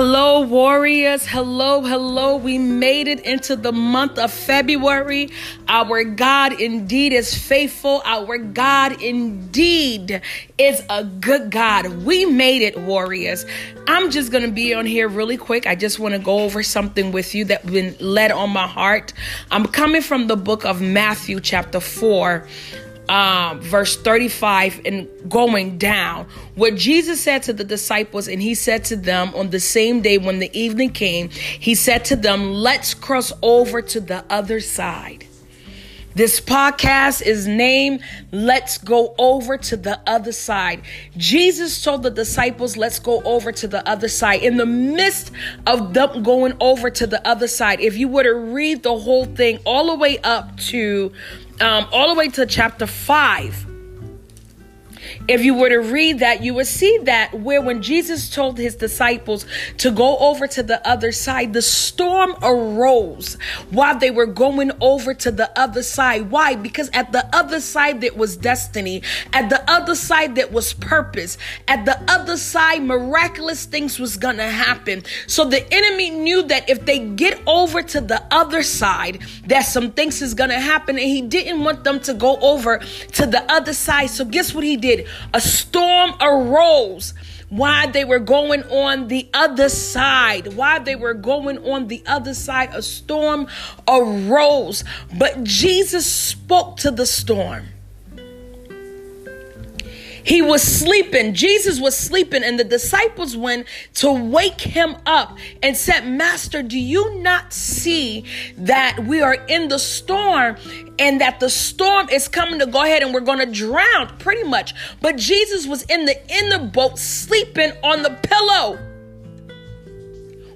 Hello, warriors. Hello, hello. We made it into the month of February. Our God indeed is faithful. Our God indeed is a good God. We made it, warriors. I'm just going to be on here really quick. I just want to go over something with you that's been led on my heart. I'm coming from the book of Matthew, chapter 4 um, verse 35 and going down, what Jesus said to the disciples, and he said to them on the same day when the evening came, he said to them, Let's cross over to the other side. This podcast is named Let's Go Over to the Other Side. Jesus told the disciples, Let's go over to the other side. In the midst of them going over to the other side, if you were to read the whole thing all the way up to um, all the way to chapter 5. If you were to read that, you would see that where when Jesus told his disciples to go over to the other side, the storm arose while they were going over to the other side. Why? Because at the other side there was destiny, at the other side there was purpose, at the other side miraculous things was gonna happen. So the enemy knew that if they get over to the other side, that some things is gonna happen, and he didn't want them to go over to the other side. So guess what he did? A storm arose while they were going on the other side. While they were going on the other side, a storm arose. But Jesus spoke to the storm. He was sleeping. Jesus was sleeping, and the disciples went to wake him up and said, Master, do you not see that we are in the storm and that the storm is coming to go ahead and we're going to drown pretty much? But Jesus was in the in the boat sleeping on the pillow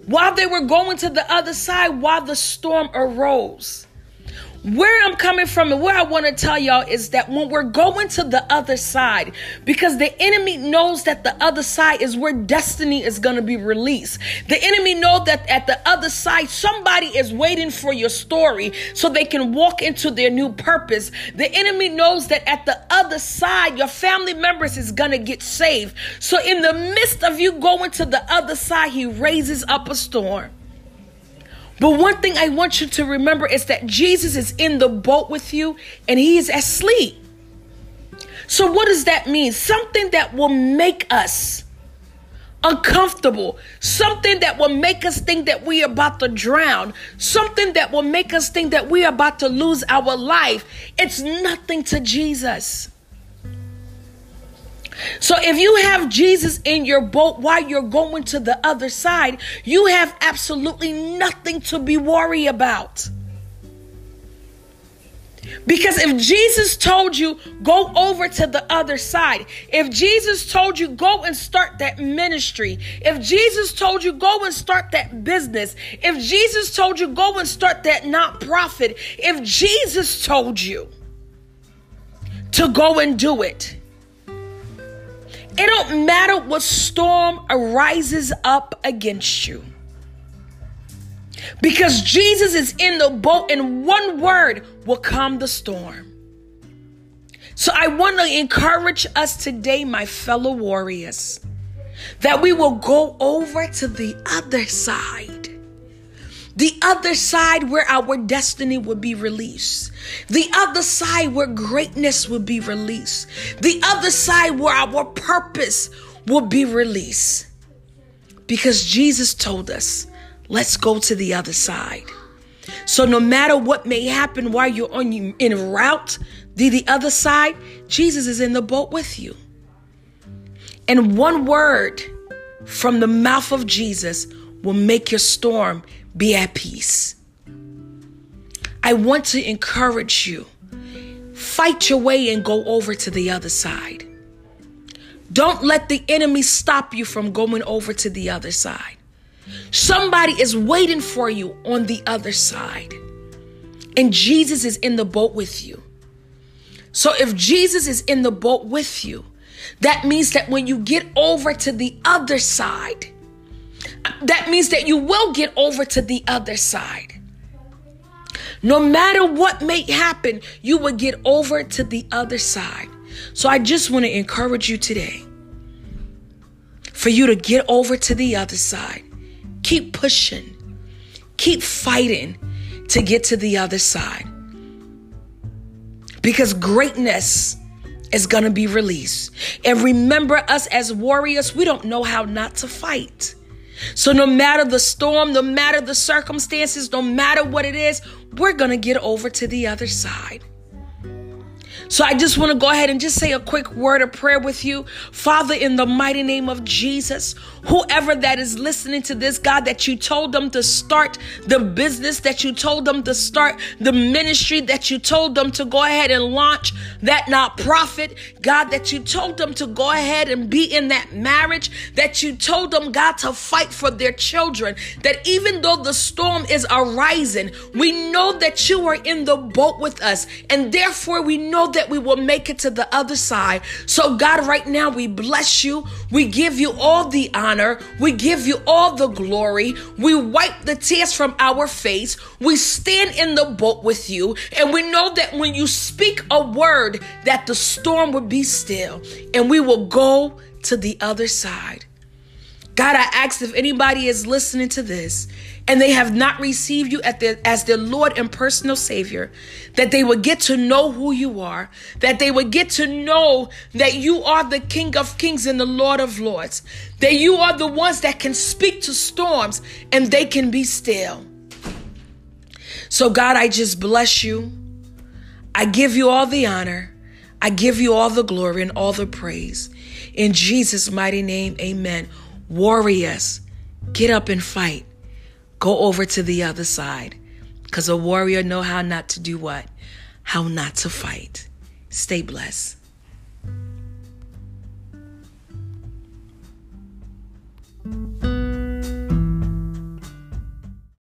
while they were going to the other side while the storm arose. Where I'm coming from and where I want to tell y'all is that when we're going to the other side, because the enemy knows that the other side is where destiny is going to be released. The enemy know that at the other side, somebody is waiting for your story so they can walk into their new purpose. The enemy knows that at the other side, your family members is going to get saved. So in the midst of you going to the other side, he raises up a storm. But one thing I want you to remember is that Jesus is in the boat with you and he is asleep. So, what does that mean? Something that will make us uncomfortable, something that will make us think that we are about to drown, something that will make us think that we are about to lose our life. It's nothing to Jesus. So if you have Jesus in your boat while you're going to the other side, you have absolutely nothing to be worried about. Because if Jesus told you, go over to the other side, if Jesus told you, go and start that ministry, if Jesus told you, go and start that business, if Jesus told you, go and start that nonprofit, if Jesus told you to go and do it, it don't matter what storm arises up against you. Because Jesus is in the boat, and one word will calm the storm. So I want to encourage us today, my fellow warriors, that we will go over to the other side the other side where our destiny would be released. The other side where greatness would be released. The other side where our purpose will be released. Because Jesus told us, let's go to the other side. So no matter what may happen while you're on you in route to the other side, Jesus is in the boat with you. And one word from the mouth of Jesus will make your storm be at peace. I want to encourage you. Fight your way and go over to the other side. Don't let the enemy stop you from going over to the other side. Somebody is waiting for you on the other side. And Jesus is in the boat with you. So if Jesus is in the boat with you, that means that when you get over to the other side, that means that you will get over to the other side. No matter what may happen, you will get over to the other side. So I just want to encourage you today for you to get over to the other side keep pushing, keep fighting to get to the other side. Because greatness is going to be released. And remember, us as warriors, we don't know how not to fight. So, no matter the storm, no matter the circumstances, no matter what it is, we're going to get over to the other side. So I just want to go ahead and just say a quick word of prayer with you. Father, in the mighty name of Jesus, whoever that is listening to this, God, that you told them to start the business, that you told them to start the ministry, that you told them to go ahead and launch that not profit, God, that you told them to go ahead and be in that marriage, that you told them, God, to fight for their children, that even though the storm is arising, we know that you are in the boat with us, and therefore we know that that we will make it to the other side. So, God, right now, we bless you. We give you all the honor. We give you all the glory. We wipe the tears from our face. We stand in the boat with you. And we know that when you speak a word, that the storm would be still and we will go to the other side. God, I ask if anybody is listening to this and they have not received you their, as their Lord and personal Savior, that they would get to know who you are, that they would get to know that you are the King of Kings and the Lord of Lords, that you are the ones that can speak to storms and they can be still. So, God, I just bless you. I give you all the honor. I give you all the glory and all the praise. In Jesus' mighty name, amen. Warriors, get up and fight. Go over to the other side. Because a warrior know how not to do what? How not to fight. Stay blessed.